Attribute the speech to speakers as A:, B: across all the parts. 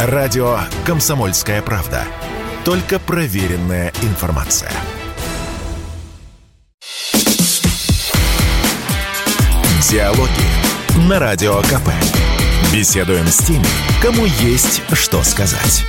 A: Радио «Комсомольская правда». Только проверенная информация. Диалоги на Радио КП. Беседуем с теми, кому есть что сказать.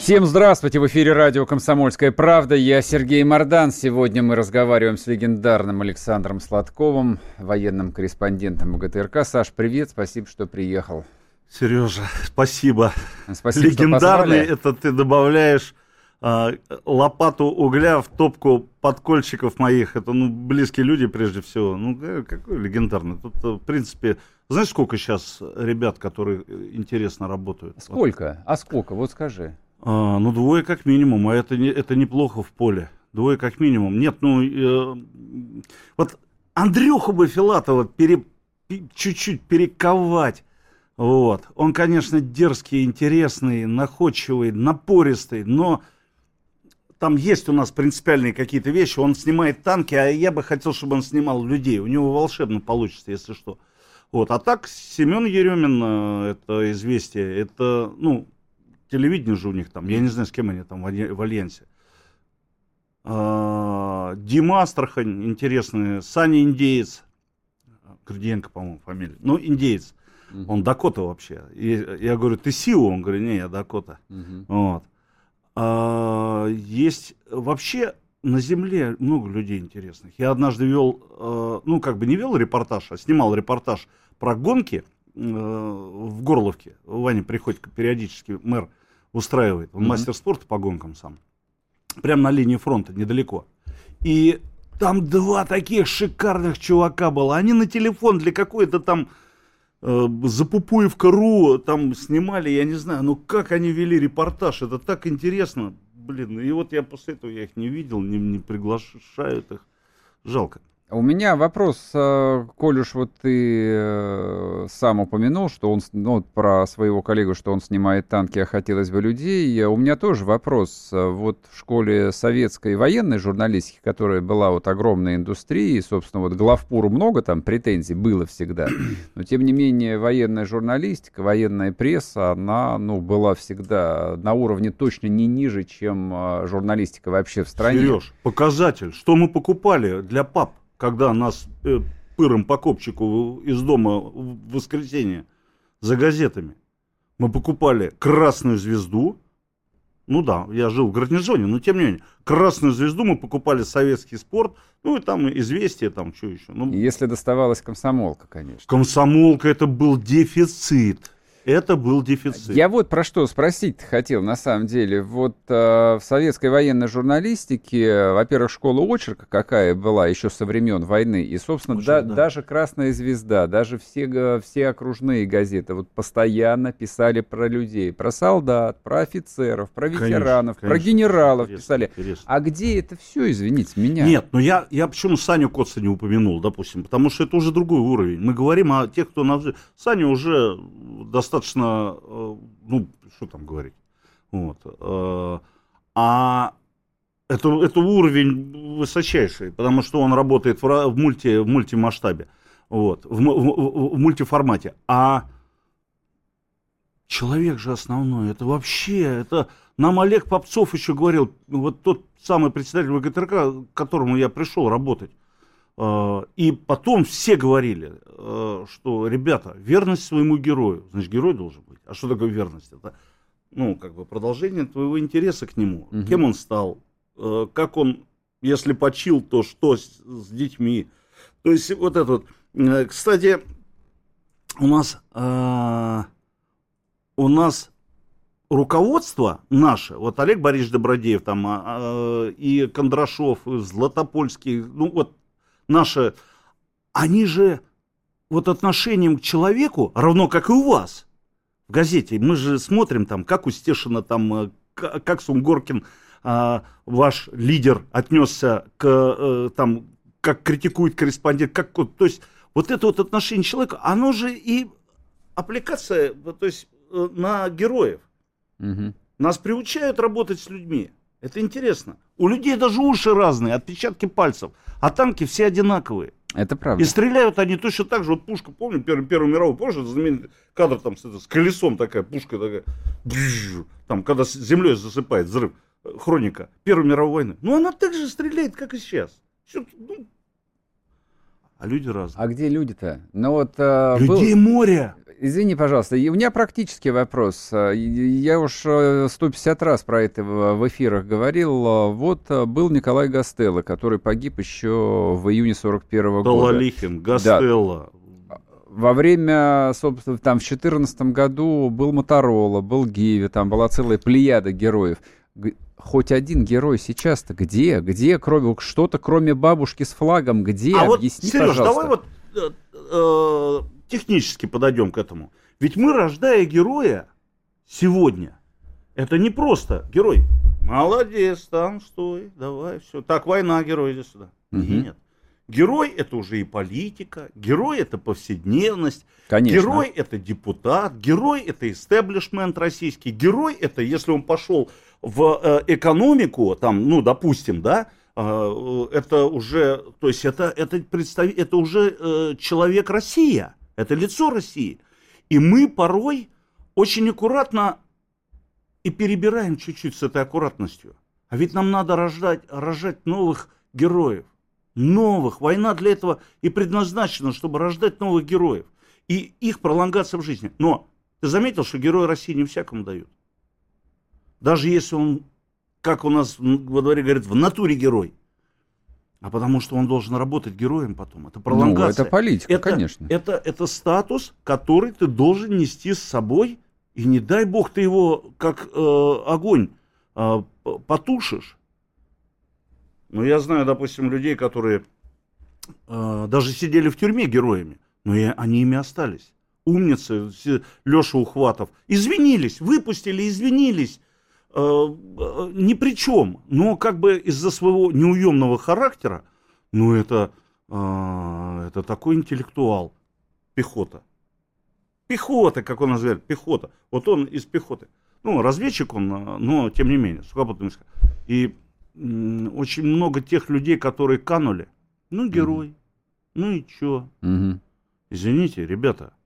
B: Всем здравствуйте! В эфире радио «Комсомольская правда». Я Сергей Мордан. Сегодня мы разговариваем с легендарным Александром Сладковым, военным корреспондентом ГТРК. Саш, привет, спасибо, что приехал.
C: Сережа, спасибо.
B: Спасибо,
C: Легендарный это ты добавляешь а, лопату угля в топку подкольчиков моих. Это ну, близкие люди прежде всего. Ну, э, какой легендарный. Тут, э, в принципе, знаешь, сколько сейчас ребят, которые э, интересно работают?
B: Сколько? Вот. А сколько? Вот скажи.
C: А, ну, двое как минимум, а это, не, это неплохо в поле. Двое как минимум. Нет, ну, э, вот Андрюху бы Филатова пере, чуть-чуть перековать вот. Он, конечно, дерзкий, интересный, находчивый, напористый, но там есть у нас принципиальные какие-то вещи. Он снимает танки, а я бы хотел, чтобы он снимал людей. У него волшебно получится, если что. Вот. А так, Семен Еремин, э, это известие, это, ну, телевидение же у них там, я не знаю, с кем они там в Альянсе. А, Дима Астрахань, интересный, Саня Индеец, Гордиенко, по-моему, фамилия, ну, Индеец. Он Дакота вообще. И я говорю, ты Сиу? Он говорит, не, я Дакота. Угу. Вот. А, есть вообще на Земле много людей интересных. Я однажды вел, э, ну как бы не вел репортаж, а снимал репортаж про гонки э, в Горловке. Ваня Приходько периодически мэр устраивает. Он mm мастер спорта по гонкам сам. Прямо на линии фронта, недалеко. И там два таких шикарных чувака было. Они на телефон для какой-то там э, Запупуевка.ру там снимали, я не знаю, ну как они вели репортаж, это так интересно, блин, и вот я после этого я их не видел, не, не приглашают их, жалко.
B: У меня вопрос, э, коль уж вот ты э, сам упомянул, что он, ну, про своего коллегу, что он снимает танки, а хотелось бы людей. У меня тоже вопрос. Вот в школе советской военной журналистики, которая была вот огромной индустрией, собственно, вот главпуру много там претензий было всегда, но тем не менее военная журналистика, военная пресса, она, ну, была всегда на уровне точно не ниже, чем э, журналистика вообще в стране.
C: Сереж, показатель, что мы покупали для пап? Когда нас э, пыром по копчику из дома в воскресенье за газетами, мы покупали красную звезду. Ну да, я жил в гарнизоне, но тем не менее. Красную звезду мы покупали советский спорт, ну и там известия, там что еще. Ну,
B: Если доставалась комсомолка, конечно.
C: Комсомолка это был дефицит. Это был дефицит.
B: Я вот про что спросить хотел, на самом деле. Вот э, в советской военной журналистике, во-первых, школа очерка какая была еще со времен войны, и, собственно, Очень, да, да. даже «Красная звезда», даже все, все окружные газеты вот постоянно писали про людей, про солдат, про офицеров, про ветеранов, конечно, про генералов интересно, писали. Интересно. А где это все, извините меня?
C: Нет, но я, я почему Саню Коца не упомянул, допустим, потому что это уже другой уровень. Мы говорим о тех, кто... На... Саня уже достаточно достаточно, э, ну, что там говорить. Вот. Э, а это, это уровень высочайший, потому что он работает в, в, мульти, в мультимасштабе, вот, в, в, в мультиформате. А человек же основной, это вообще, это нам Олег Попцов еще говорил, вот тот самый председатель ВГТРК, к которому я пришел работать, и потом все говорили, а, что, ребята, верность своему герою. Значит, герой должен быть. А что такое верность? Это, ну, как бы продолжение твоего интереса к нему. Угу. Кем он стал? А, как он, если почил, то что с, с детьми? То есть вот это вот. Э, кстати, у нас, у нас руководство наше, вот Олег Борисович Добродеев там, и Кондрашов, и Златопольский, ну вот наше, они же вот отношением к человеку, равно как и у вас в газете, мы же смотрим там, как у Стешина там, э, как Сунгоркин, а, ваш лидер отнесся к, а, там, как критикует корреспондент, как, то есть вот это вот отношение человека, оно же и аппликация, то есть э, на героев. Угу. Нас приучают работать с людьми. Это интересно. У людей даже уши разные, отпечатки пальцев. А танки все одинаковые.
B: Это правда.
C: И стреляют они точно так же. Вот пушка, помню, Первую, первую мировую, помнишь, знаменитый кадр там с, с колесом такая, пушка такая, там, когда с землей засыпает взрыв, хроника Первой мировой войны. Ну, она так же стреляет, как и сейчас. Все, ну, а люди разные.
B: А где люди-то? Ну вот... Э,
C: Людей был... море.
B: Извини, пожалуйста, у меня практический вопрос. Э, я уж 150 э, раз про это в эфирах говорил. Вот э, был Николай Гастелло, который погиб еще в июне 41 -го года.
C: Долалихин, Гастелло.
B: Да. Во время, собственно, там в 2014 году был Моторола, был Гиви, там была целая плеяда героев хоть один герой сейчас-то где? Где кроме что-то, кроме бабушки с флагом? Где?
C: А Объясни, вот, Сереж, пожалуйста. давай вот э, э, технически подойдем к этому. Ведь мы, рождая героя сегодня, это не просто герой. Молодец, там, стой, давай, все. Так, война, герой, иди сюда. Угу. Нет. Герой это уже и политика, герой это повседневность, Конечно. герой это депутат, герой это истеблишмент российский, герой это, если он пошел в э, экономику, там, ну, допустим, да, э, это уже, то есть это, это, представ... это уже э, человек Россия, это лицо России. И мы порой очень аккуратно и перебираем чуть-чуть с этой аккуратностью. А ведь нам надо рождать, рожать новых героев. Новых. Война для этого и предназначена, чтобы рождать новых героев. И их пролонгация в жизни. Но ты заметил, что герои России не всякому дают? Даже если он, как у нас во дворе говорят, в натуре герой. А потому что он должен работать героем потом. Это пролонгация.
B: Ну, это политика, это, конечно.
C: Это, это статус, который ты должен нести с собой. И не дай бог ты его, как э, огонь, э, потушишь. Но я знаю, допустим, людей, которые э, даже сидели в тюрьме героями, но и они ими остались. Умницы, Леша Ухватов. Извинились, выпустили, извинились. Э, э, ни при чем, но как бы из-за своего неуемного характера, ну это, э, это такой интеллектуал, пехота. Пехота, как он называет, пехота. Вот он из пехоты. Ну, разведчик он, но тем не менее, сухопутный войска. И очень много тех людей, которые канули. Ну, герой. Mm-hmm. Ну и чё? Mm-hmm. Извините, ребята, Э,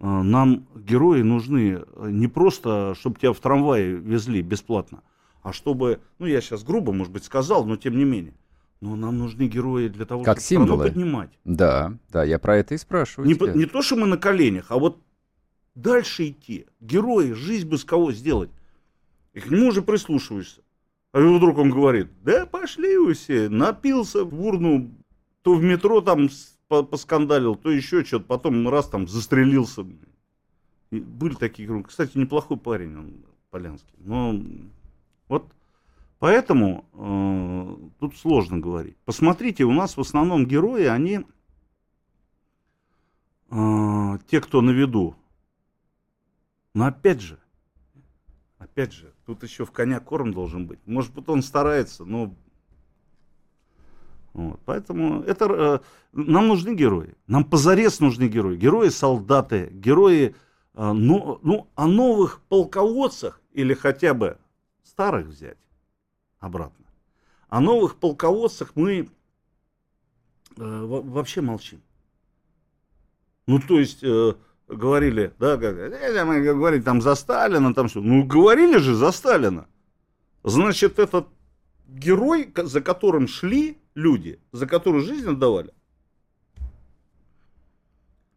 C: нам герои нужны э, не просто, чтобы тебя в трамвае везли бесплатно, а чтобы, ну я сейчас грубо, может быть, сказал, но тем не менее, но нам нужны герои для того,
B: как
C: чтобы
B: символы.
C: страну поднимать.
B: Да, да, я про это и спрашиваю.
C: Не, не то, что мы на коленях, а вот дальше идти. Герои, жизнь бы с кого сделать. И к нему уже прислушиваешься. А вдруг он говорит, да пошли вы все, напился в урну, то в метро там поскандалил, то еще что-то, потом раз там застрелился. И были такие игры. Кстати, неплохой парень он, Полянский. Но вот поэтому э, тут сложно говорить. Посмотрите, у нас в основном герои, они э, те, кто на виду. Но опять же, опять же, тут еще в коня корм должен быть. Может быть, он старается, но вот, поэтому это, э, нам нужны герои. Нам позарез нужны герои. Герои-солдаты, герои, э, ну, ну, о новых полководцах или хотя бы старых взять обратно. О новых полководцах мы э, вообще молчим. Ну, то есть, э, говорили, да, говорили там за Сталина, там все. Ну, говорили же за Сталина. Значит, этот герой, за которым шли, люди, за которые жизнь отдавали.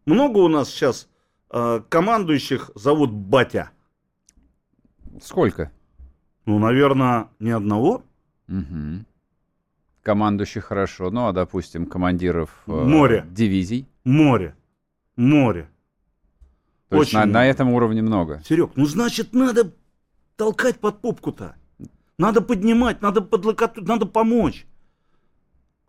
C: Много у нас сейчас э, командующих зовут Батя.
B: Сколько?
C: Ну, наверное, ни одного.
B: Угу. Командующих хорошо. Ну, а, допустим, командиров э,
C: Море.
B: дивизий.
C: Море. Море.
B: То Очень есть на, на этом уровне много.
C: Серег, ну значит надо толкать под попку-то. Надо поднимать, надо подлокотать, надо помочь.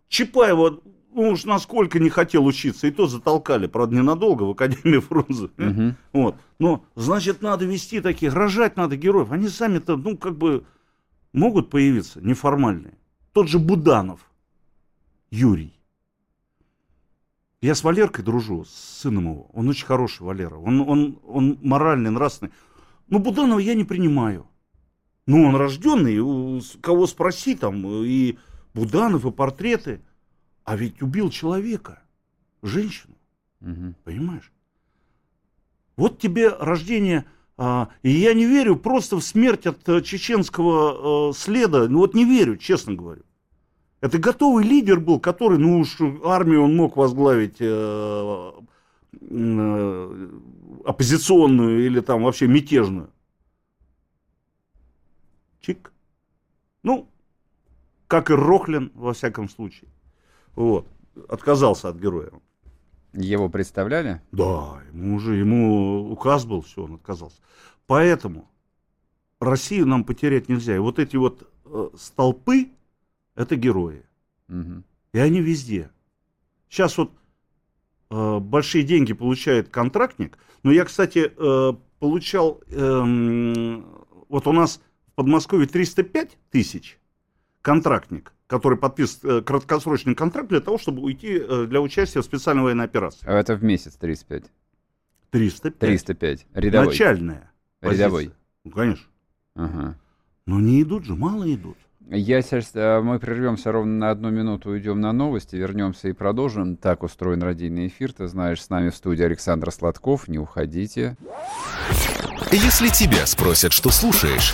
C: Чапаева, ну уж насколько не хотел учиться, и то затолкали, правда, ненадолго в Академии Фрунзе. Угу. Вот. Но, значит, надо вести таких, рожать надо героев. Они сами-то, ну, как бы, могут появиться неформальные. Тот же Буданов, Юрий. Я с Валеркой дружу, с сыном его. Он очень хороший, Валера. Он, он, он моральный, нравственный. Но Буданова я не принимаю. Ну, он рожденный, кого спроси там, и Буданов и портреты. А ведь убил человека, женщину. Угу. Понимаешь? Вот тебе рождение... А, и я не верю просто в смерть от а, чеченского а, следа. Ну вот не верю, честно говорю. Это готовый лидер был, который, ну уж армию он мог возглавить э, э, оппозиционную или там вообще мятежную. Чик. Ну, как и Рохлин, во всяком случае. Вот. Отказался от героя.
B: Его представляли?
C: Да, ему уже, ему указ был, все, он отказался. Поэтому Россию нам потерять нельзя. И вот эти вот э, столпы, это герои. Угу. И они везде. Сейчас вот э, большие деньги получает контрактник. Но я, кстати, э, получал, э, вот у нас Подмосковье 305 тысяч контрактник который подписывает э, краткосрочный контракт для того, чтобы уйти э, для участия в специальной военной операции.
B: А это в месяц 35?
C: 305.
B: 305. Рядовой.
C: Начальная.
B: Рядовой.
C: Ну, конечно. Ага. Но не идут же, мало идут.
B: Я сейчас, э, мы прервемся ровно на одну минуту, уйдем на новости, вернемся и продолжим. Так устроен радийный эфир. Ты знаешь, с нами в студии Александр Сладков. Не уходите.
A: Если тебя спросят, что слушаешь,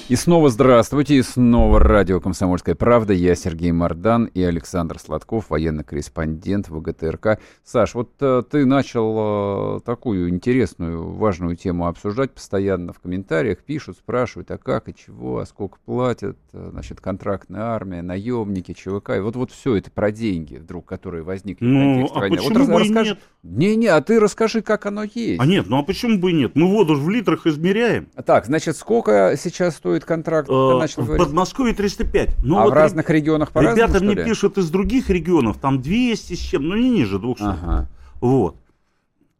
B: И снова здравствуйте, и снова радио «Комсомольская правда». Я Сергей Мордан и Александр Сладков, военный корреспондент ВГТРК. Саш, вот э, ты начал э, такую интересную, важную тему обсуждать постоянно в комментариях. Пишут, спрашивают, а как и чего, а сколько платят, э, значит, контрактная армия, наемники, ЧВК. И вот, вот все это про деньги вдруг, которые возникли
C: ну, в контексте а.
B: Почему
C: вот бы
B: расскажи...
C: нет?
B: Не-не, а ты расскажи, как оно есть.
C: А нет, ну а почему бы и нет? Мы воду в литрах измеряем.
B: Так, значит, сколько сейчас стоит будет контракт?
C: Э, начал в говорить? Подмосковье 305.
B: Ну, а вот в разных регионах по
C: Ребята мне пишут из других регионов, там 200 с чем, ну не ниже 200. Ага. Вот.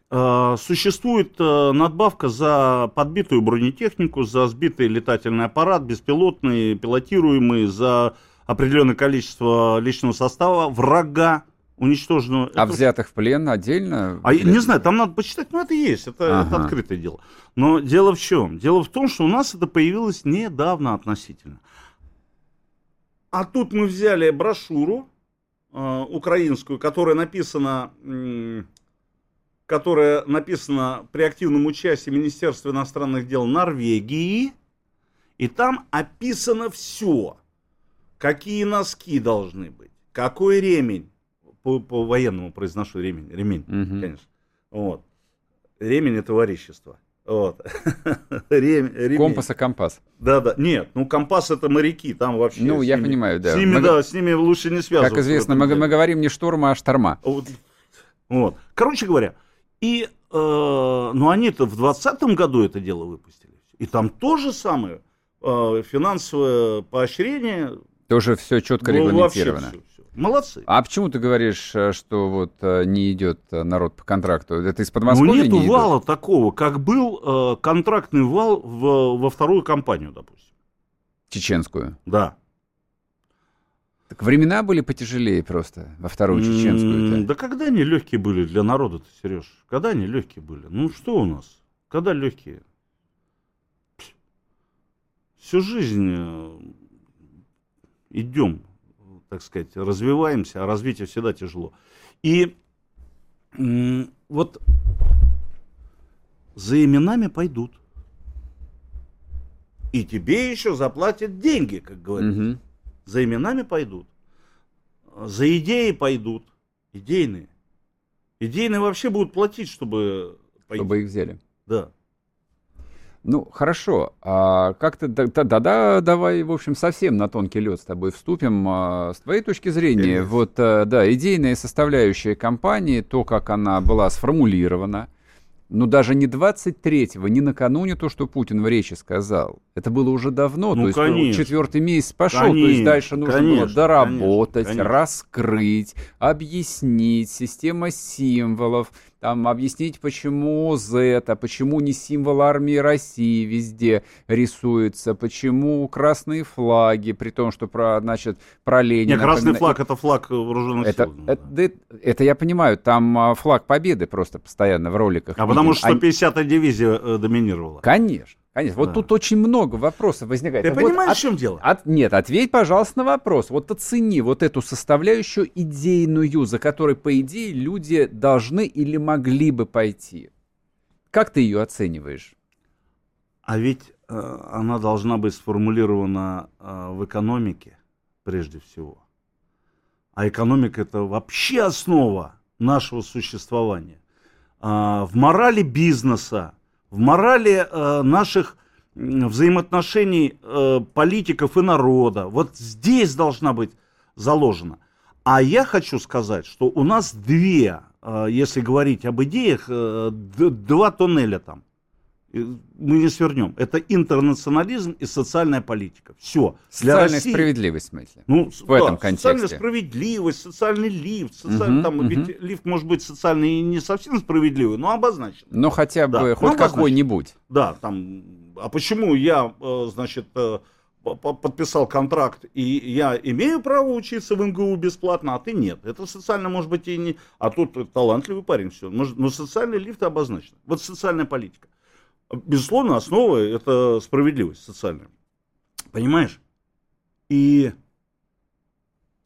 C: Э, существует э, надбавка за подбитую бронетехнику, за сбитый летательный аппарат, беспилотный, пилотируемый, за определенное количество личного состава врага уничтоженного.
B: А это... взятых в плен отдельно?
C: А не знаю, там надо почитать, но это есть, это, ага. это открытое дело. Но дело в чем? Дело в том, что у нас это появилось недавно относительно. А тут мы взяли брошюру э, украинскую, которая написана, э, которая написана при активном участии Министерства иностранных дел Норвегии, и там описано все, какие носки должны быть, какой ремень, по, по военному произношу ремень, ремень, угу. конечно. Вот. Ремень это ворищество. Вот.
B: Рем, ремень. Компас и компас.
C: Да, да. Нет, ну компас это моряки, там вообще.
B: Ну, я ними, понимаю, да.
C: С ними, мы, да, с ними лучше не связываться.
B: Как известно, мы, мы говорим не шторма, а шторма.
C: Вот. вот. Короче говоря, и, э, ну, они-то в 2020 году это дело выпустили. И там то же самое. Э, финансовое поощрение.
B: Тоже все четко регламентировано.
C: Вообще все. Молодцы.
B: А почему ты говоришь, э, что вот э, не идет э, народ по контракту? Это из Подмосковья Ну, нету
C: не вала идут? такого, как был э, контрактный вал в, во вторую компанию, допустим.
B: Чеченскую?
C: Да.
B: Так времена были потяжелее просто во вторую чеченскую.
C: -то. Да когда они легкие были для народа-то, Сереж? Когда они легкие были? Ну что у нас? Когда легкие? Всю жизнь идем так сказать, развиваемся, а развитие всегда тяжело. И вот за именами пойдут. И тебе еще заплатят деньги, как говорится. Угу. За именами пойдут. За идеи пойдут. Идейные. Идейные вообще будут платить, чтобы
B: пойти. Чтобы их взяли.
C: Да.
B: Ну, хорошо. А как ты да-да, давай, в общем, совсем на тонкий лед с тобой вступим. А, с твоей точки зрения, Конечно. вот, а, да, идейная составляющая компании, то, как она была сформулирована, ну, даже не 23-го, не накануне то, что Путин в речи сказал. Это было уже давно. Ну, то есть конечно. четвертый месяц пошел, конечно, то есть дальше нужно конечно, было доработать, конечно, конечно. раскрыть, объяснить, система символов, там объяснить, почему Z, а почему не символ армии России везде рисуется, почему красные флаги, при том, что про, значит, про Ленина.
C: Нет, красный флаг это флаг вооруженных
B: это,
C: сил.
B: Это, это, это я понимаю, там а, флаг победы просто постоянно в роликах.
C: А видим. потому что 150-я дивизия э, доминировала.
B: Конечно. Конечно, вот да. тут очень много вопросов возникает.
C: Ты вот понимаешь, от, в чем дело?
B: От, нет, ответь, пожалуйста, на вопрос. Вот оцени вот эту составляющую идейную, за которой, по идее, люди должны или могли бы пойти. Как ты ее оцениваешь?
C: А ведь э, она должна быть сформулирована э, в экономике, прежде всего. А экономика это вообще основа нашего существования. Э, в морали бизнеса, в морали э, наших взаимоотношений э, политиков и народа. Вот здесь должна быть заложена. А я хочу сказать, что у нас две, э, если говорить об идеях, два тоннеля там мы не свернем. Это интернационализм и социальная политика. Все.
B: Социальная России... справедливость, в смысле? Ну, в да, этом контексте.
C: Социальная справедливость, социальный лифт. Социаль... Угу, там, угу. Ведь лифт может быть социальный и не совсем справедливый, но обозначен.
B: Но хотя бы да, хоть какой-нибудь.
C: Да, там. А почему я, э, значит, э, подписал контракт, и я имею право учиться в МГУ бесплатно, а ты нет. Это социально, может быть, и не... А тут талантливый парень, все. Но социальный лифт обозначен. Вот социальная политика. Безусловно, основа – это справедливость социальная. Понимаешь? И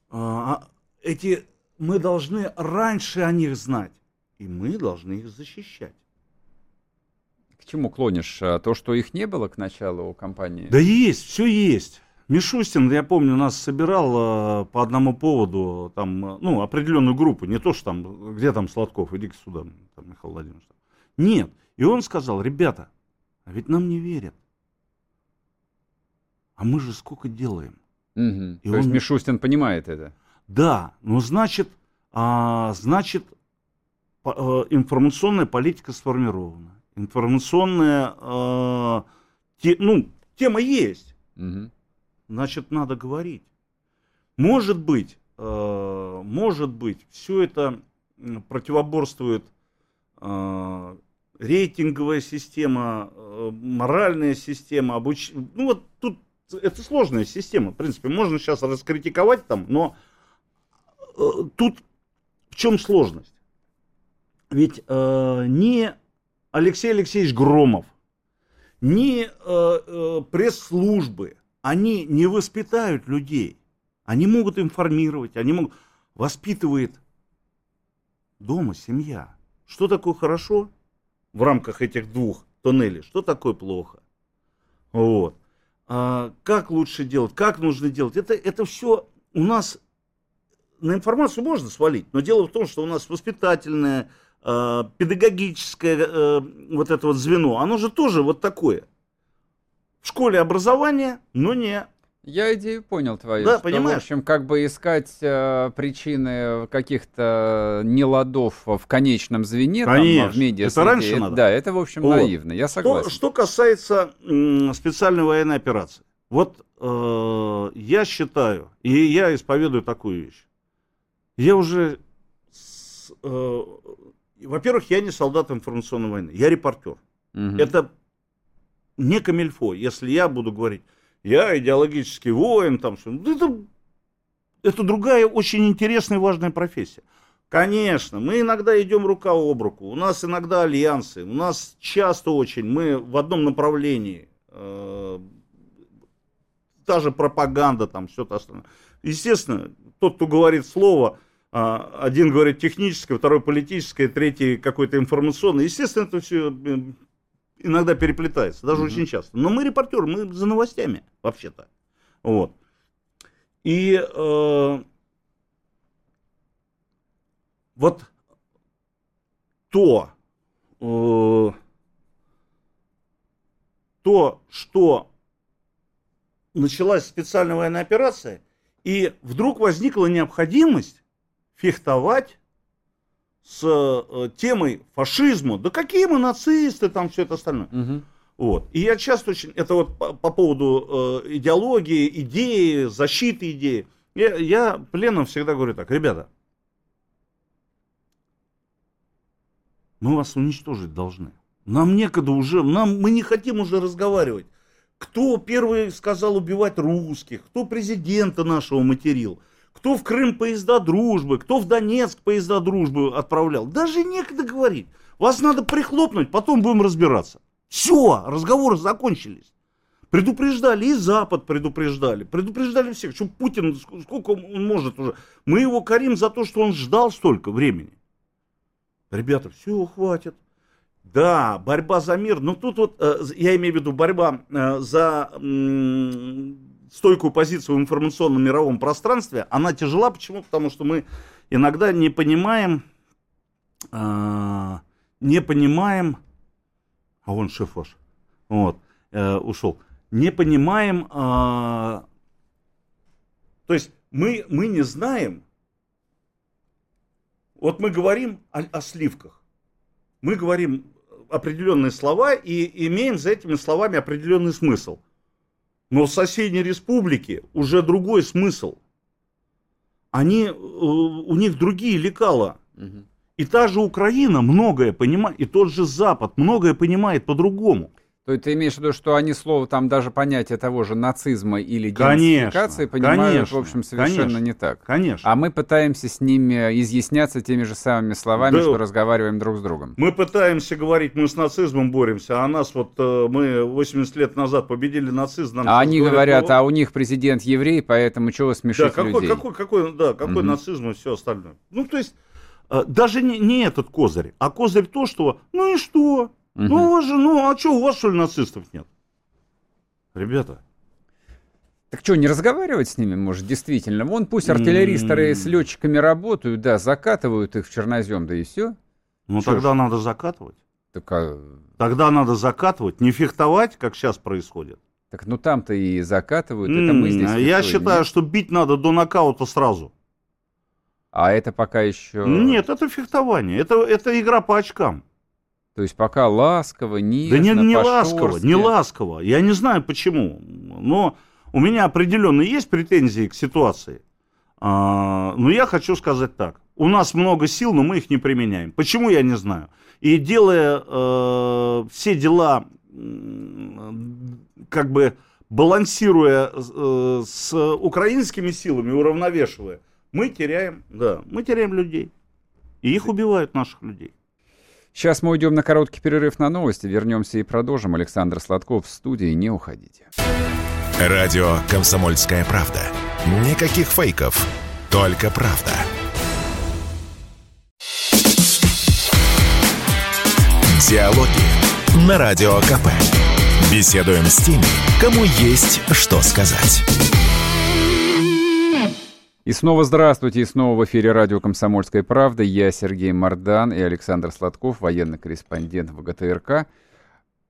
C: а, эти мы должны раньше о них знать, и мы должны их защищать.
B: К чему клонишь? А, то, что их не было к началу кампании?
C: Да есть, все есть. Мишустин, я помню, нас собирал э, по одному поводу, там, ну, определенную группу, не то, что там, где там Сладков, иди сюда, там, Михаил Владимирович. Нет. И он сказал, ребята, а ведь нам не верят. А мы же сколько делаем.
B: Угу. И То он... есть Мишустин понимает это?
C: Да, ну значит, а, значит а, информационная политика сформирована. Информационная, а, те, ну, тема есть. Угу. Значит, надо говорить. Может быть, а, может быть, все это противоборствует а, рейтинговая система, э, моральная система, обуч... ну вот тут это сложная система, в принципе, можно сейчас раскритиковать там, но э, тут в чем сложность? Ведь э, не Алексей Алексеевич Громов, ни э, э, пресс-службы, они не воспитают людей. Они могут информировать, они могут... Воспитывает дома семья. Что такое хорошо, в рамках этих двух тоннелей, что такое плохо. Вот. А как лучше делать, как нужно делать, это, это все у нас на информацию можно свалить, но дело в том, что у нас воспитательное, э, педагогическое вот это вот звено, оно же тоже вот такое. В школе образование, но не
B: я идею понял твою.
C: Да, что, понимаешь?
B: В общем, как бы искать э, причины каких-то неладов в конечном звене,
C: Конечно.
B: там, в медиа
C: Это раньше надо.
B: Да, это, в общем, вот. наивно, я согласен.
C: Что, что касается м, специальной военной операции. Вот э, я считаю, и я исповедую такую вещь. Я уже... С, э, во-первых, я не солдат информационной войны, я репортер. Угу. Это не камильфо, если я буду говорить я идеологический воин, там, что это, это другая очень интересная и важная профессия. Конечно, мы иногда идем рука об руку, у нас иногда альянсы, у нас часто очень мы в одном направлении, э, та же пропаганда, там все то остальное. Естественно, тот, кто говорит слово, э, один говорит техническое, второй политическое, третий какой-то информационный, естественно, это все иногда переплетается, даже mm-hmm. очень часто. Но мы репортеры, мы за новостями вообще-то. Вот. И э, вот то, э, то, что началась специальная военная операция, и вдруг возникла необходимость фехтовать с э, темой фашизма, да какие мы нацисты, там все это остальное. Угу. Вот. И я часто очень, это вот по, по поводу э, идеологии, идеи, защиты идеи. Я, я пленным всегда говорю так, ребята, Мы вас уничтожить должны. Нам некогда уже, нам, мы не хотим уже разговаривать. Кто первый сказал убивать русских, кто президента нашего материл, кто в Крым поезда дружбы, кто в Донецк поезда дружбы отправлял. Даже некогда говорить. Вас надо прихлопнуть, потом будем разбираться. Все, разговоры закончились. Предупреждали, и Запад предупреждали, предупреждали всех, что Путин, сколько он может уже. Мы его корим за то, что он ждал столько времени. Ребята, все, хватит. Да, борьба за мир, но тут вот, э, я имею в виду борьба э, за стойкую позицию в информационном мировом пространстве, она тяжела. Почему? Потому что мы иногда не понимаем, э, не понимаем, а вон шеф ваш, вот, ушел, не понимаем, то есть мы, мы не знаем, вот мы говорим о, о сливках, мы говорим определенные слова и имеем за этими словами определенный смысл. Но в соседней республике уже другой смысл. Они, э, у них другие лекала. И та же Украина многое понимает, и тот же Запад многое понимает по-другому.
B: То есть ты имеешь в виду, что они слово там даже понятие того же нацизма или денацификации понимают, конечно, в общем, совершенно
C: конечно,
B: не так.
C: Конечно.
B: А мы пытаемся с ними изъясняться теми же самыми словами, да, что разговариваем друг с другом.
C: Мы пытаемся говорить, мы с нацизмом боремся, а нас вот э, мы 80 лет назад победили нацизм.
B: а они говорят, а у них президент еврей, поэтому чего смешить
C: да, какой,
B: людей?
C: Какой, какой, да, какой угу. нацизм и все остальное. Ну, то есть, э, даже не, не этот козырь, а козырь то, что, ну и что? Угу. Ну, вас же, ну, а что, у вас, что ли, нацистов нет? Ребята.
B: Так что, не разговаривать с ними, может, действительно? Вон пусть артиллеристы с летчиками работают, да, закатывают их в чернозем, да и все.
C: Ну, что тогда ж? надо закатывать.
B: Так, а...
C: Тогда надо закатывать, не фехтовать, как сейчас происходит.
B: Так ну там-то и закатывают, это мы здесь.
C: Я считаю, нет? что бить надо до нокаута сразу.
B: А это пока еще...
C: Нет, это фехтование, это, это игра по очкам.
B: То есть пока ласково, нежно,
C: Да не, не ласково, не ласково. Я не знаю почему. Но у меня определенно есть претензии к ситуации. А, но я хочу сказать так. У нас много сил, но мы их не применяем. Почему, я не знаю. И делая э, все дела, как бы балансируя э, с украинскими силами, уравновешивая, мы теряем, да, мы теряем людей. И их убивают наших людей.
B: Сейчас мы уйдем на короткий перерыв на новости, вернемся и продолжим. Александр Сладков в студии, не уходите.
A: Радио «Комсомольская правда». Никаких фейков, только правда. Диалоги на Радио КП. Беседуем с теми, кому есть что сказать.
B: И снова здравствуйте, и снова в эфире радио «Комсомольская правда». Я Сергей Мордан и Александр Сладков, военный корреспондент ВГТРК.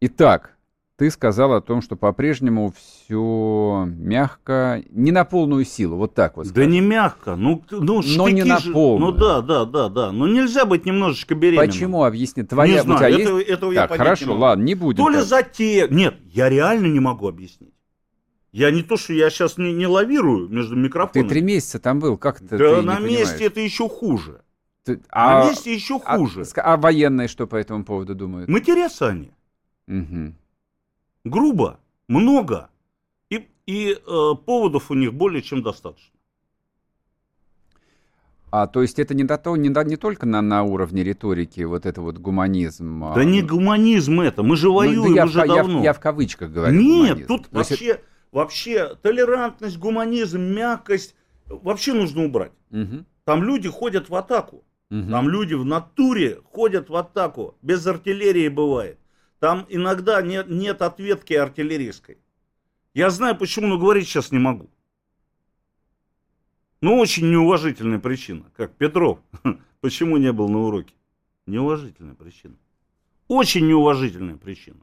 B: Итак, ты сказал о том, что по-прежнему все мягко, не на полную силу, вот так вот.
C: Скажем. Да не мягко, ну, ну
B: но не на полную.
C: Ну да, да, да, да, ну нельзя быть немножечко беременным.
B: Почему, объясни, твоя,
C: не знаю,
B: у тебя
C: этого,
B: есть...
C: этого
B: так,
C: я
B: хорошо,
C: не
B: ладно, не будем.
C: То ли затея, нет, я реально не могу объяснить. Я не то, что я сейчас не, не лавирую между микрофонами.
B: Ты три месяца там был, как
C: это
B: Да
C: на месте
B: понимаешь?
C: это еще хуже.
B: Ты,
C: а, на месте еще хуже.
B: А, а военные что по этому поводу думают?
C: Матерятся они.
B: Угу.
C: Грубо, много. И, и э, поводов у них более чем достаточно.
B: А то есть это не, до, не, не только на, на уровне риторики, вот это вот гуманизм.
C: Да а... не гуманизм это, мы же воюем ну, да уже
B: я,
C: давно.
B: Я, я в кавычках говорю.
C: Нет,
B: гуманизм.
C: тут то вообще... Это вообще толерантность, гуманизм, мягкость вообще нужно убрать.
B: Угу.
C: Там люди ходят в атаку.
B: Угу.
C: Там люди в натуре ходят в атаку. Без артиллерии бывает. Там иногда нет, нет ответки артиллерийской. Я знаю почему, но говорить сейчас не могу. Ну, очень неуважительная причина. Как Петров. Почему не был на уроке? Неуважительная причина. Очень неуважительная причина.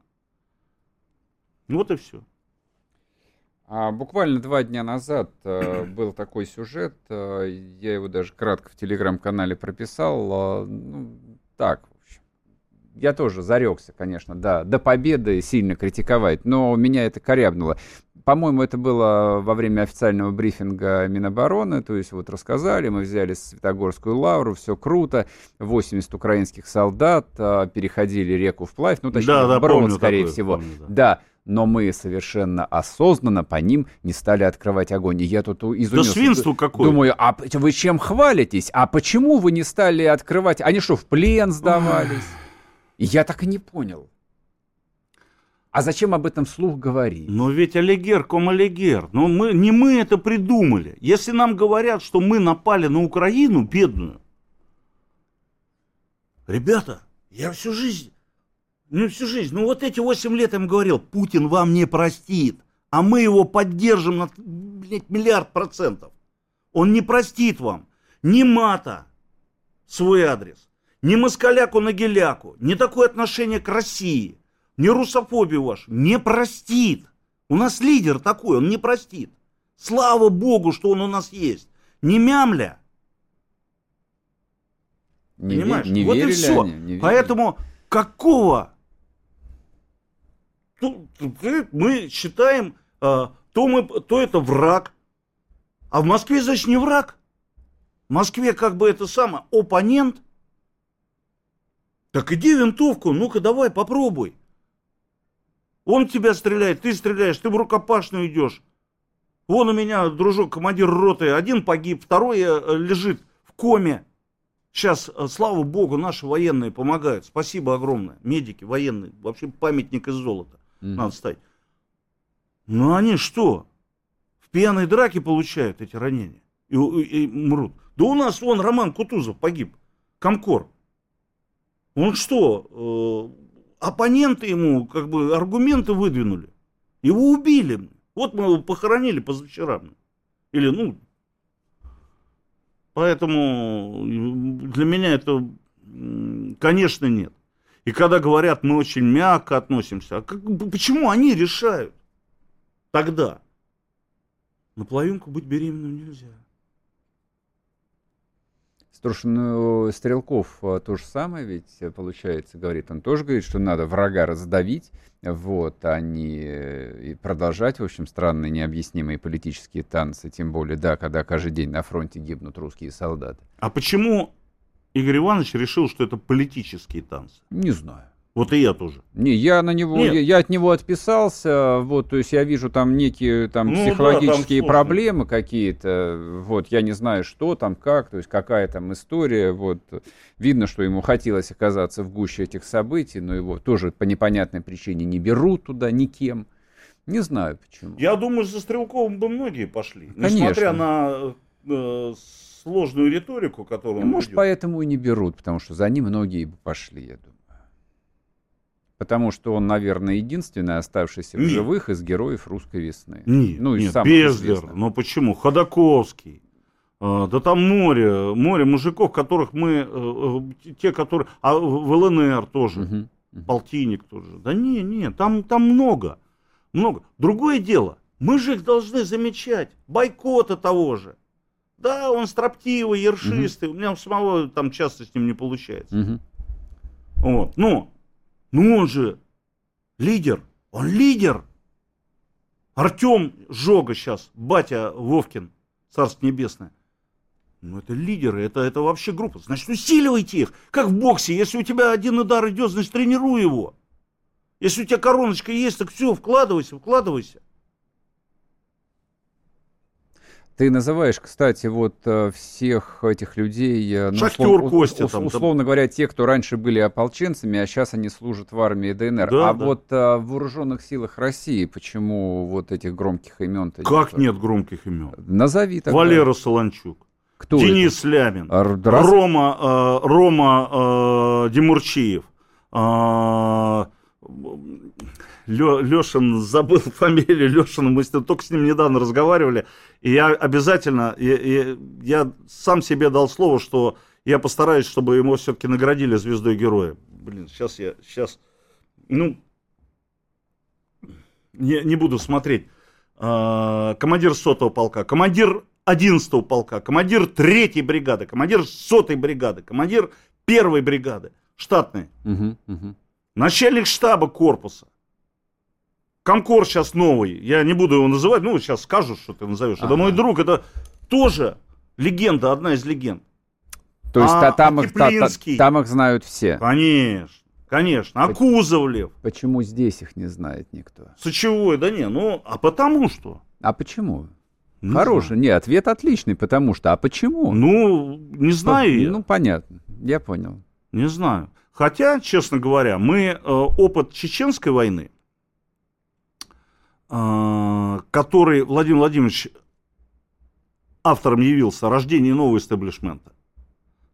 C: Вот и все.
B: А буквально два дня назад э, был такой сюжет, э, я его даже кратко в телеграм-канале прописал. Э, ну, так, в общем. я тоже зарекся, конечно, да, до победы сильно критиковать, но меня это корябнуло. По-моему, это было во время официального брифинга Минобороны, то есть вот рассказали, мы взяли Светогорскую лавру, все круто, 80 украинских солдат переходили реку вплавь, ну, точнее, да, да, брод, помню скорее такое, всего. Помню, да. да, но мы совершенно осознанно по ним не стали открывать огонь. И я тут изумился.
C: Да свинство какое.
B: Думаю, а вы чем хвалитесь? А почему вы не стали открывать? Они что, в плен сдавались? И я так и не понял. А зачем об этом вслух говорить?
C: Но ведь олигер ком олигер. Но мы, не мы это придумали. Если нам говорят, что мы напали на Украину, бедную. Ребята, я всю жизнь, ну всю жизнь, ну вот эти 8 лет я им говорил, Путин вам не простит. А мы его поддержим на блядь, миллиард процентов. Он не простит вам ни мата свой адрес, ни москаляку на геляку, ни такое отношение к России – ни русофобию вашу не простит. У нас лидер такой, он не простит. Слава Богу, что он у нас есть. Не мямля.
B: Не Понимаешь? Не вот и все. Они, не
C: Поэтому какого? Мы считаем, а, то, мы, то это враг. А в Москве, значит, не враг. В Москве как бы это самое, оппонент. Так иди винтовку, ну-ка давай попробуй. Он тебя стреляет, ты стреляешь, ты в рукопашную идешь. Вон у меня, дружок, командир роты, один погиб, второй э, лежит в коме. Сейчас, э, слава богу, наши военные помогают. Спасибо огромное. Медики, военные. Вообще памятник из золота. Надо стать. Но они что? В пьяной драке получают эти ранения. И, и, и мрут. Да у нас вон Роман Кутузов погиб. Комкор. Он что, э, оппоненты ему как бы аргументы выдвинули. Его убили. Вот мы его похоронили позавчера. Или, ну, поэтому для меня это, конечно, нет. И когда говорят, мы очень мягко относимся, а как, почему они решают тогда? На половинку быть беременным нельзя.
B: Слушай, ну, Стрелков а, то же самое ведь, э, получается, говорит. Он тоже говорит, что надо врага раздавить, вот, а не э, и продолжать, в общем, странные, необъяснимые политические танцы. Тем более, да, когда каждый день на фронте гибнут русские солдаты.
C: А почему Игорь Иванович решил, что это политические танцы?
B: Не знаю.
C: Вот и я тоже.
B: Не, я на него, я, я от него отписался, вот, то есть я вижу там некие там ну, психологические да, там проблемы какие-то, вот, я не знаю, что там, как, то есть какая там история, вот, видно, что ему хотелось оказаться в гуще этих событий, но его тоже по непонятной причине не берут туда никем, не знаю почему.
C: Я думаю, за Стрелковым бы многие пошли, Конечно. несмотря на э, сложную риторику, которую он
B: Может, ведет. поэтому и не берут, потому что за ним многие бы пошли, я думаю потому что он, наверное, единственный оставшийся нет. в живых из героев «Русской весны».
C: Нет, ну, нет Бездер, ну почему? Ходаковский. А, да там море, море мужиков, которых мы, э, э, те, которые, а в ЛНР тоже, угу, угу. полтинник тоже. Да не, не, там, там много, много. Другое дело, мы же их должны замечать, бойкота того же. Да, он строптивый, ершистый, угу. у меня самого там часто с ним не получается. Угу. Вот, но ну он же лидер, он лидер. Артем Жога сейчас, батя Вовкин, Царство Небесное. Ну это лидеры, это, это вообще группа. Значит, усиливайте их. Как в боксе, если у тебя один удар идет, значит тренируй его. Если у тебя короночка есть, так все, вкладывайся, вкладывайся.
B: Ты называешь, кстати, вот э, всех этих людей,
C: э, ну, Шахтер, услов, Костя,
B: там, условно говоря, те, кто раньше были ополченцами, а сейчас они служат в армии ДНР. Да, а да. вот а, в вооруженных силах России, почему вот этих громких имен?
C: Как нет громких имен?
B: Назови
C: тогда. Валера Солончук. Кто Денис это? Лямин. Раз... Рома, э, Рома э, Демурчиев. Э, Лешин, забыл фамилию Лешина, мы только с ним недавно разговаривали, и я обязательно, я, я, я сам себе дал слово, что я постараюсь, чтобы ему все-таки наградили звездой героя. Блин, сейчас я, сейчас, ну, не, не буду смотреть. А, командир сотого полка, командир 11 полка, командир третьей бригады, командир сотой бригады, командир первой бригады. штатные. Угу, угу. Начальник штаба корпуса. Комкор сейчас новый, я не буду его называть, ну, сейчас скажут, что ты назовешь. Ага. Это мой друг, это тоже легенда, одна из легенд.
B: То есть а, там, их, та, та, там их знают все?
C: Конечно, конечно. А По- Кузовлев?
B: Почему здесь их не знает никто?
C: Сочевой, да не, ну, а потому что?
B: А почему? Не Хороший, знаю. не, ответ отличный, потому что, а почему?
C: Ну, не знаю
B: ну, Ну, понятно, я понял.
C: Не знаю. Хотя, честно говоря, мы э, опыт Чеченской войны, который Владимир Владимирович автором явился, рождение нового истеблишмента,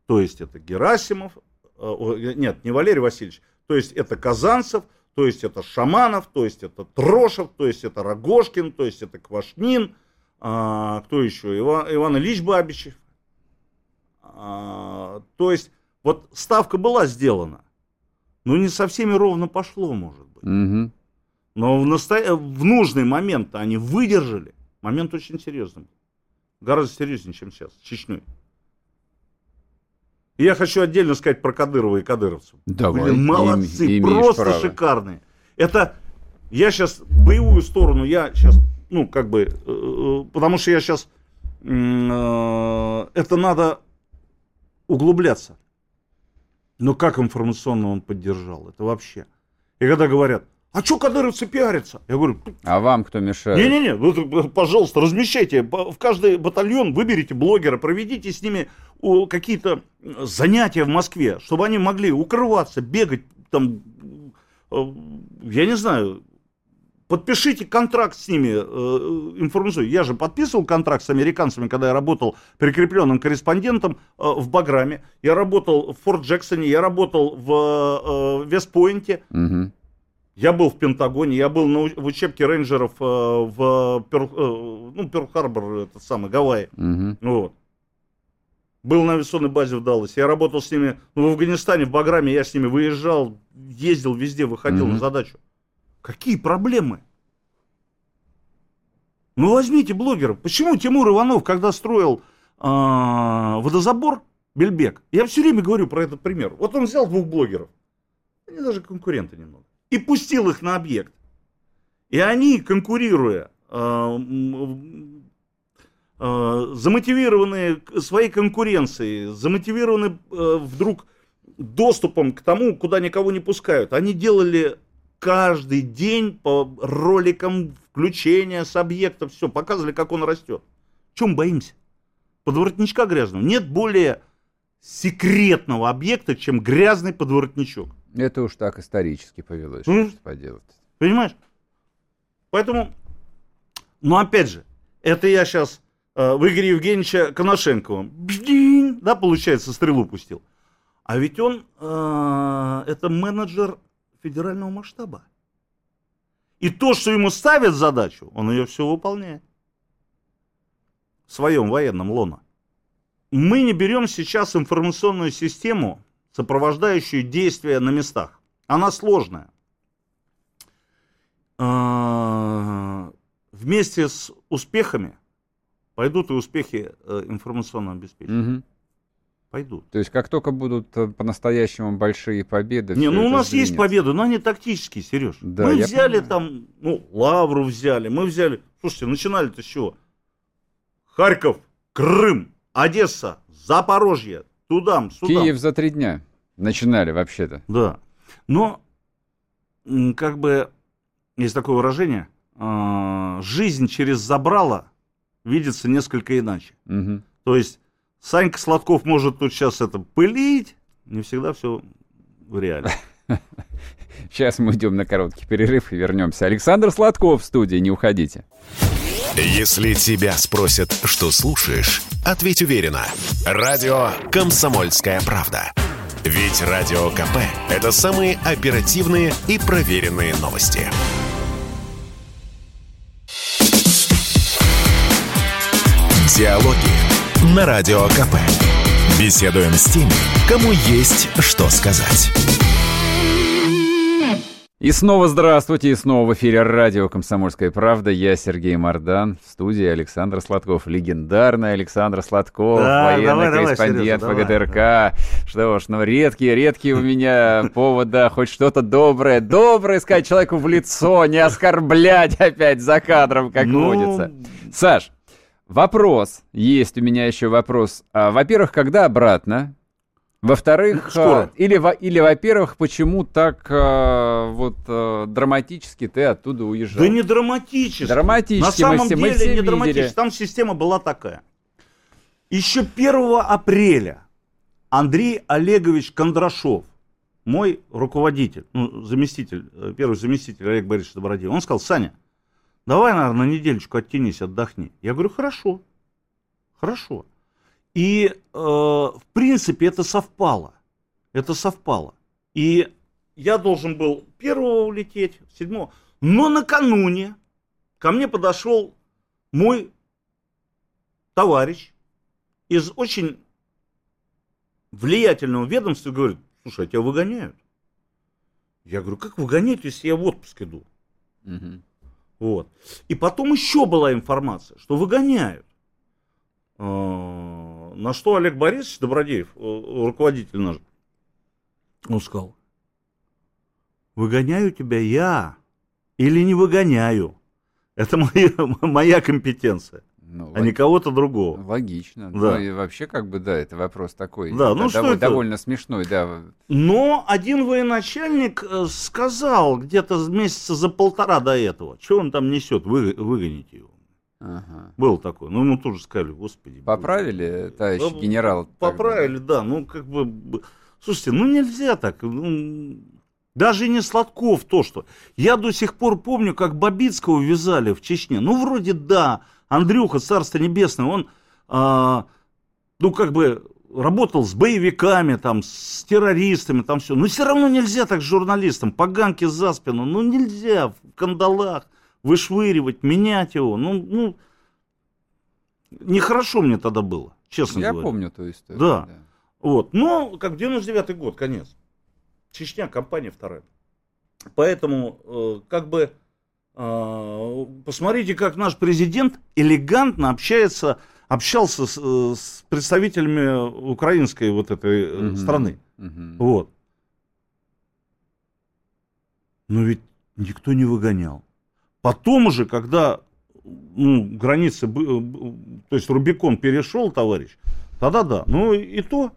C: то есть это Герасимов, э, нет, не Валерий Васильевич, то есть это Казанцев, то есть это Шаманов, то есть это Трошев, то есть это Рогошкин, то есть это Квашнин, а, кто еще, Иван, Иван Ильич Бабичев. А, то есть вот ставка была сделана, но не со всеми ровно пошло, может быть. Угу. Но в, насто... в нужный момент они выдержали. Момент очень серьезный. Гораздо серьезнее, чем сейчас, с Чечней. И я хочу отдельно сказать про Кадырова и кадыровцев.
B: Давай,
C: Блин, молодцы, им, просто право. шикарные. Это, я сейчас боевую сторону, я сейчас, ну, как бы, э, э потому что я сейчас, э, это надо углубляться. Но как информационно он поддержал? Это вообще. И когда говорят, а что кадыровцы пиарятся? Я говорю,
B: а вам кто мешает?
C: Не-не-не, пожалуйста, размещайте. В каждый батальон выберите блогера, проведите с ними какие-то занятия в Москве, чтобы они могли укрываться, бегать, там, э, я не знаю, подпишите контракт с ними э, информационный. Я же подписывал контракт с американцами, когда я работал прикрепленным корреспондентом э, в Баграме. Я работал в Форт Джексоне, я работал в э, Вестпойнте. Угу. Я был в Пентагоне, я был на, в учебке рейнджеров э, в Перл, э, ну, Перл-Харбор, это самый, Гавайи. Угу. Вот. Был на авиационной базе в Далласе. Я работал с ними ну, в Афганистане, в Баграме, я с ними выезжал, ездил везде, выходил угу. на задачу. Какие проблемы? Ну возьмите блогеров. Почему Тимур Иванов, когда строил э, водозабор Бельбек, я все время говорю про этот пример. Вот он взял двух блогеров, они даже конкуренты немного, и пустил их на объект. И они, конкурируя, э, э, замотивированные своей конкуренцией, замотивированы э, вдруг доступом к тому, куда никого не пускают, они делали каждый день по роликам включения с объектов, все, показывали, как он растет. Чем боимся? Подворотничка грязного. Нет более секретного объекта, чем грязный подворотничок.
B: Это уж так исторически повелось, mm. что поделать.
C: Понимаешь? Поэтому, ну опять же, это я сейчас э, в Игоре Евгеньевича Коношенкова, да, получается, стрелу пустил. А ведь он, э, это менеджер федерального масштаба. И то, что ему ставят задачу, он ее все выполняет. В своем военном лоно. Мы не берем сейчас информационную систему, сопровождающую действия на местах. Она сложная. А, вместе с успехами пойдут и успехи э, информационного обеспечения. Угу пойдут.
B: То есть как только будут э, по-настоящему большие победы...
C: Не, ну у нас сдвинется. есть победы, но они тактические, Сереж. Да, мы взяли понимаю. там, ну, Лавру взяли, мы взяли... Слушайте, начинали-то с чего? Харьков, Крым, Одесса, Запорожье, туда,
B: сюда. Киев за три дня начинали вообще-то.
C: Да. Но, как бы, есть такое выражение, а, жизнь через забрало видится несколько иначе. Угу. То есть Санька Сладков может тут сейчас это пылить. Не всегда все в реале.
B: Сейчас мы идем на короткий перерыв и вернемся. Александр Сладков в студии, не уходите.
A: Если тебя спросят, что слушаешь, ответь уверенно. Радио «Комсомольская правда». Ведь Радио КП – это самые оперативные и проверенные новости. Диалоги на Радио КП. Беседуем с теми, кому есть что сказать.
B: И снова здравствуйте, и снова в эфире радио «Комсомольская правда». Я Сергей Мордан, в студии Александр Сладков. Легендарный Александр Сладков, да, военный давай, корреспондент давай, Сережа, ФГТРК. Давай. Что ж, ну редкие, редкие у меня повод, да, хоть что-то доброе. Доброе сказать человеку в лицо, не оскорблять опять за кадром, как ну... водится. Саш, вопрос, есть у меня еще вопрос. А, во-первых, когда обратно? Во-вторых, э, или, или во-первых, почему так э, вот э, драматически ты оттуда уезжал?
C: Да не драматически.
B: Драматически.
C: На самом мы, деле мы все не драматически. Там система была такая. Еще 1 апреля Андрей Олегович Кондрашов, мой руководитель, ну, заместитель, первый заместитель Олег Борисович Добродеев, он сказал, Саня, давай, наверное, на недельечку оттянись, отдохни. Я говорю, хорошо, хорошо. И, э, в принципе, это совпало. Это совпало. И я должен был первого улететь, седьмого. Но накануне ко мне подошел мой товарищ из очень влиятельного ведомства и говорит, слушай, а тебя выгоняют. Я говорю, как выгоняют, если я в отпуск иду? Угу. Вот. И потом еще была информация, что выгоняют. А, на что Олег Борисович Добродеев, э, руководитель наш, он сказал, выгоняю тебя я или не выгоняю. Это моя, моя компетенция. Ну, а лог... не кого-то другого.
B: Логично. Да. Ну и вообще, как бы, да, это вопрос такой.
C: Да, ну
B: да,
C: что
B: дов...
C: это?
B: Довольно смешной, да.
C: Но один военачальник э, сказал где-то месяца за полтора до этого, что он там несет, вы, выгоните его. Ага. Был такой. Ну, ему тоже сказали, господи.
B: Поправили, товарищ да, генерал?
C: Поправили, да. Ну, как бы... Слушайте, ну нельзя так. Ну, даже не Сладков то, что... Я до сих пор помню, как Бабицкого вязали в Чечне. Ну, вроде да. Андрюха, Царство Небесное, он... А, ну, как бы работал с боевиками, там, с террористами, там все. Но все равно нельзя так с журналистом, поганки за спину. Ну, нельзя в кандалах вышвыривать, менять его. Ну, ну, нехорошо мне тогда было, честно
B: Я
C: говоря.
B: Я помню ту историю.
C: Да. да. Вот. Но, как 99-й год, конец. Чечня, компания вторая. Поэтому, э, как бы, э, посмотрите, как наш президент элегантно общается, общался с, э, с представителями украинской вот этой угу. страны. Угу. Вот. Но ведь никто не выгонял. Потом уже, когда ну, границы, э, то есть Рубикон перешел, товарищ, тогда да. Ну и то.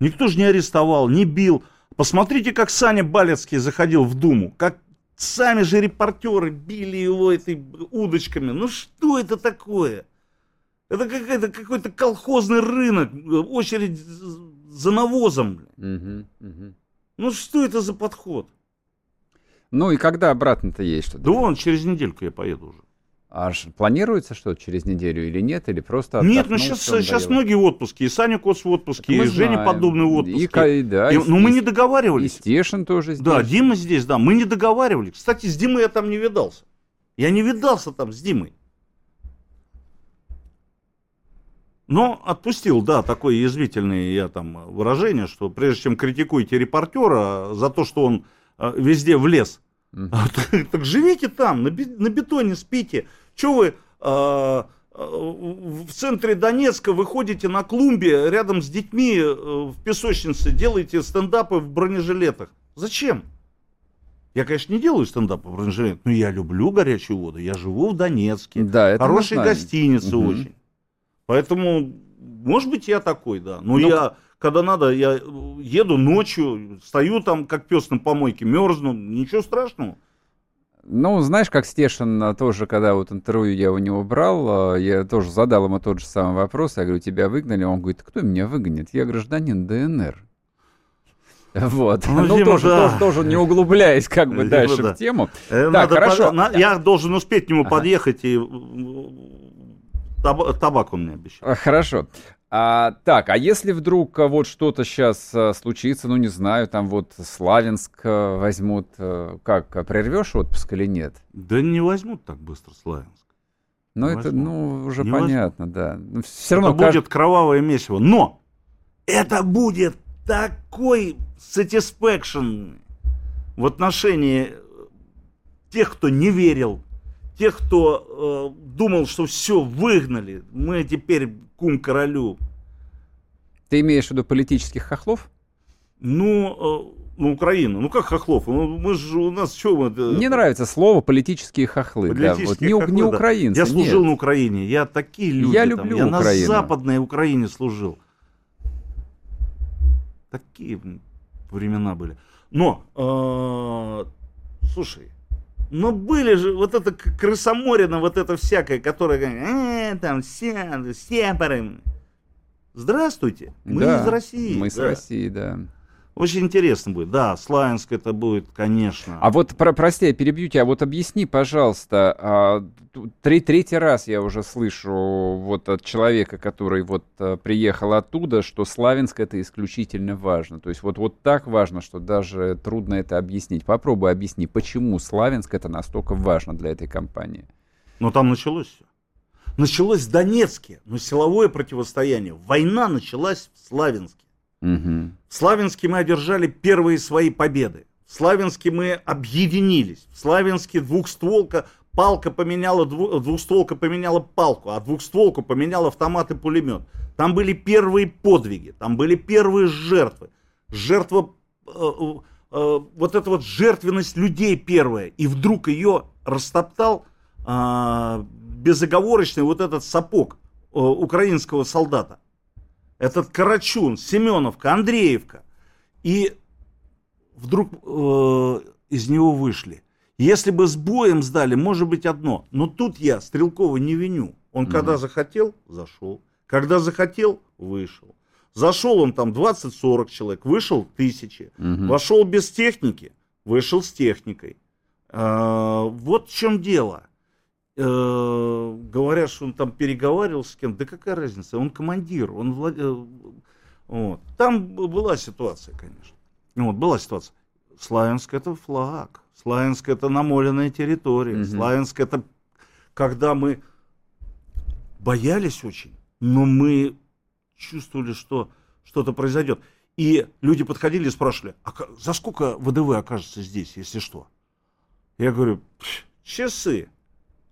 C: Никто же не арестовал, не бил. Посмотрите, как Саня Балецкий заходил в Думу, как сами же репортеры били его этой удочками. Ну что это такое? Это какой-то какой-то колхозный рынок, очередь за навозом. Угу, угу. Ну что это за подход?
B: Ну и когда обратно-то есть что-то?
C: Да вон, через недельку я поеду уже.
B: А планируется что-то через неделю или нет? Или просто
C: Нет, ну сейчас, сейчас многие в отпуске. И Саня Коц в отпуске, и Женя Подобный в отпуске.
B: И, да,
C: и, и, ну мы не договаривались.
B: И Стешин тоже здесь.
C: Да, Дима здесь, да. Мы не договаривались. Кстати, с Димой я там не видался. Я не видался там с Димой. Но отпустил, да, такое язвительное я там выражение, что прежде чем критикуете репортера за то, что он везде влез. Mm-hmm. Так, так живите там, на, на бетоне спите. Че вы а, а, в центре Донецка выходите на клумбе рядом с детьми э, в песочнице, делаете стендапы в бронежилетах? Зачем? Я, конечно, не делаю стендап в бронежилетах, но я люблю горячую воду. Я живу в Донецке.
B: Да, это
C: Хорошая гостиница угу. очень. Поэтому, может быть, я такой, да. Но, но ну, я когда надо, я еду ночью, стою там, как пес на помойке, мерзну, ничего страшного.
B: Ну, знаешь, как Стешин тоже, когда вот интервью я у него брал, а, я тоже задал ему тот же самый вопрос. Я говорю, тебя выгнали? Он говорит, кто меня выгонит? Я гражданин ДНР. Вот. Ну, ну Дима, тоже, да. тоже, тоже не углубляясь как бы Дима, дальше да. в тему.
C: Э, так, хорошо. Под... На... Я должен успеть к нему ага. подъехать и таб... табак он мне обещал.
B: Хорошо. А, так, а если вдруг а, вот что-то сейчас а, случится, ну не знаю, там вот Славянск а, возьмут, как, прервешь отпуск или нет?
C: Да не возьмут так быстро Славянск.
B: Ну это, ну уже не понятно, возьмут. да. Но ну, все равно
C: это кажд... будет кровавое месиво, но это будет такой satisfaction, в отношении тех, кто не верил, тех, кто э, думал, что все, выгнали, мы теперь кум королю.
B: Ты имеешь в виду политических хохлов?
C: Ну, э, ну, Украину. Ну, как хохлов? Ну, мы же, у нас что? Мы,
B: Мне нравится слово политические хохлы. Политические да, вот, не, хохлы, не украинцы.
C: Я служил нет. на Украине. Я такие люди.
B: Я там, люблю
C: Я
B: Украину.
C: на западной Украине служил. Такие времена были. Но, э, слушай, но были же вот это крысоморина, вот это всякое, которое э, там все, сепары. Здравствуйте, мы да, из России.
B: Мы да. с России, да.
C: Очень интересно будет. Да, Славянск это будет, конечно.
B: А вот, про, прости, я перебью тебя. А вот объясни, пожалуйста, а, три, третий раз я уже слышу вот от человека, который вот а, приехал оттуда, что Славянск это исключительно важно. То есть вот, вот так важно, что даже трудно это объяснить. Попробуй объясни, почему Славянск это настолько важно для этой компании.
C: Ну там началось все. Началось в Донецке, но силовое противостояние. Война началась в Славянске. Угу. В Славянске мы одержали первые свои победы. В Славянске мы объединились. В Славянске двухстволка, палка поменяла, двухстволка поменяла палку, а двухстволку поменял автомат и пулемет. Там были первые подвиги, там были первые жертвы. Жертва, э, э, э, вот эта вот жертвенность людей первая. И вдруг ее растоптал э, безоговорочный вот этот сапог э, украинского солдата этот Карачун, Семеновка, Андреевка. И вдруг э, из него вышли. Если бы с боем сдали, может быть одно. Но тут я Стрелкова не виню. Он mm когда захотел, зашел. Когда захотел, вышел. Зашел он там 20-40 человек, вышел тысячи. mm Вошел без техники, вышел с техникой. Э, вот в чем дело. Э, говорят, что он там переговаривал с кем да какая разница, он командир, он влад... Э, вот. Там была ситуация, конечно. Вот, была ситуация. Славянск это флаг, Славянск это намоленная территория, угу. Славянск это когда мы боялись очень, но мы чувствовали, что что-то произойдет. И люди подходили и спрашивали, а за сколько ВДВ окажется здесь, если что? Я говорю, часы.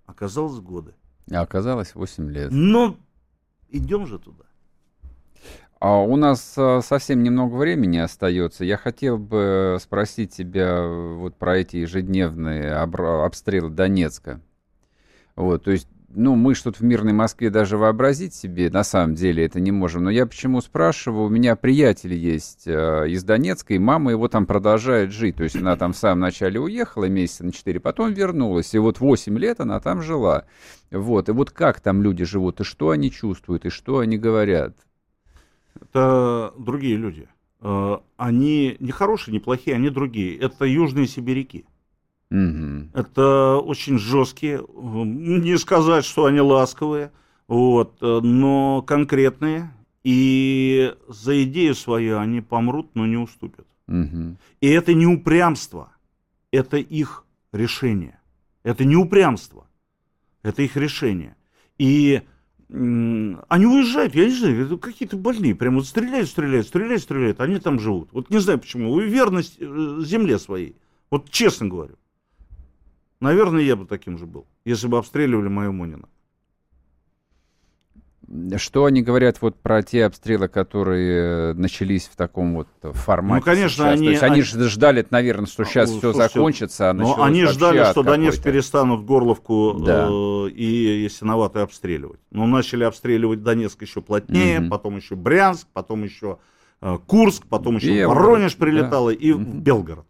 C: Оказалось годы.
B: А оказалось 8 лет.
C: Но идем же туда.
B: А у нас а, совсем немного времени остается. Я хотел бы спросить тебя вот про эти ежедневные обстрелы Донецка. Вот, то есть ну, мы что-то в мирной Москве даже вообразить себе на самом деле это не можем. Но я почему спрашиваю, у меня приятель есть э, из Донецка, и мама его там продолжает жить. То есть она там в самом начале уехала, месяца на 4, потом вернулась. И вот 8 лет она там жила. Вот, и вот как там люди живут, и что они чувствуют, и что они говорят?
C: Это другие люди. Э, они не хорошие, не плохие, они другие. Это южные сибиряки. Угу. Это очень жесткие, не сказать, что они ласковые, вот, но конкретные. И за идею свою они помрут, но не уступят. Угу. И это не упрямство, это их решение. Это не упрямство, это их решение. И они уезжают, я не знаю, какие-то больные, прям вот стреляют, стреляют, стреляют, стреляют, они там живут. Вот не знаю почему, верность э, земле своей. Вот честно говорю. Наверное, я бы таким же был, если бы обстреливали мою Мунина.
B: Что они говорят вот про те обстрелы, которые э, начались в таком вот формате?
C: Ну, конечно, сейчас? они...
B: То есть они, они ждали, наверное, что сейчас все закончится, а
C: Но они ждали, что Донецк перестанут Горловку да. э, и Ясиноватый обстреливать. Но начали обстреливать Донецк еще плотнее, угу. потом еще Брянск, потом еще э, Курск, потом еще Белгород, Воронеж прилетало да. и угу. Белгород.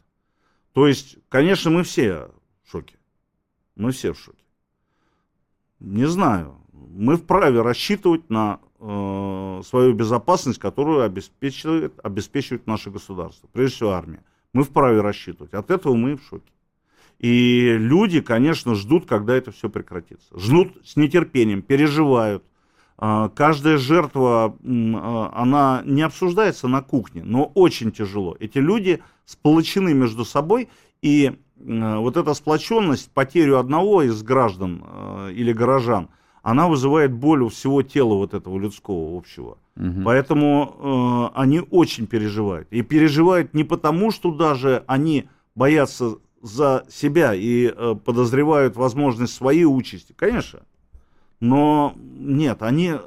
C: То есть, конечно, мы все в шоке. Мы все в шоке. Не знаю. Мы вправе рассчитывать на э, свою безопасность, которую обеспечивает, обеспечивает наше государство, прежде всего армия. Мы вправе рассчитывать. От этого мы в шоке. И люди, конечно, ждут, когда это все прекратится. Ждут с нетерпением, переживают. Э, каждая жертва, э, она не обсуждается на кухне, но очень тяжело. Эти люди сплочены между собой, и вот эта сплоченность, потерю одного из граждан э, или горожан, она вызывает боль у всего тела вот этого людского общего. Угу. Поэтому э, они очень переживают. И переживают не потому, что даже они боятся за себя и э, подозревают возможность своей участи, конечно. Но нет, они, э,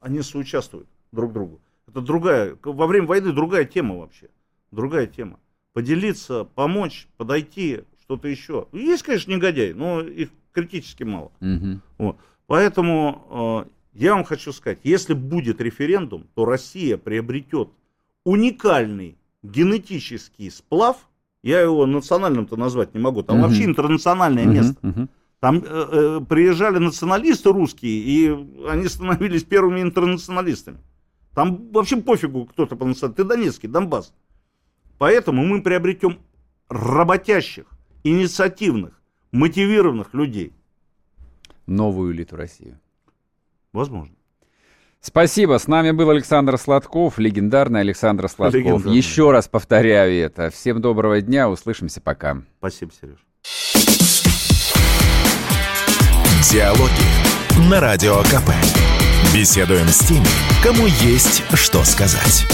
C: они соучаствуют друг другу. Это другая, во время войны другая тема вообще. Другая тема. Поделиться, помочь, подойти, что-то еще. Есть, конечно, негодяи, но их критически мало. Угу. Вот. Поэтому э, я вам хочу сказать, если будет референдум, то Россия приобретет уникальный генетический сплав, я его национальным-то назвать не могу, там угу. вообще интернациональное угу, место. Угу. Там э, э, приезжали националисты русские, и они становились первыми интернационалистами. Там вообще пофигу, кто-то по национальности. Ты Донецкий, Донбасс. Поэтому мы приобретем работящих, инициативных, мотивированных людей.
B: Новую элиту России.
C: Возможно.
B: Спасибо. С нами был Александр Сладков, легендарный Александр Сладков. Легендарный. Еще раз повторяю это. Всем доброго дня. Услышимся пока.
C: Спасибо, Сереж.
A: Диалоги на Радио КП. Беседуем с теми, кому есть что сказать.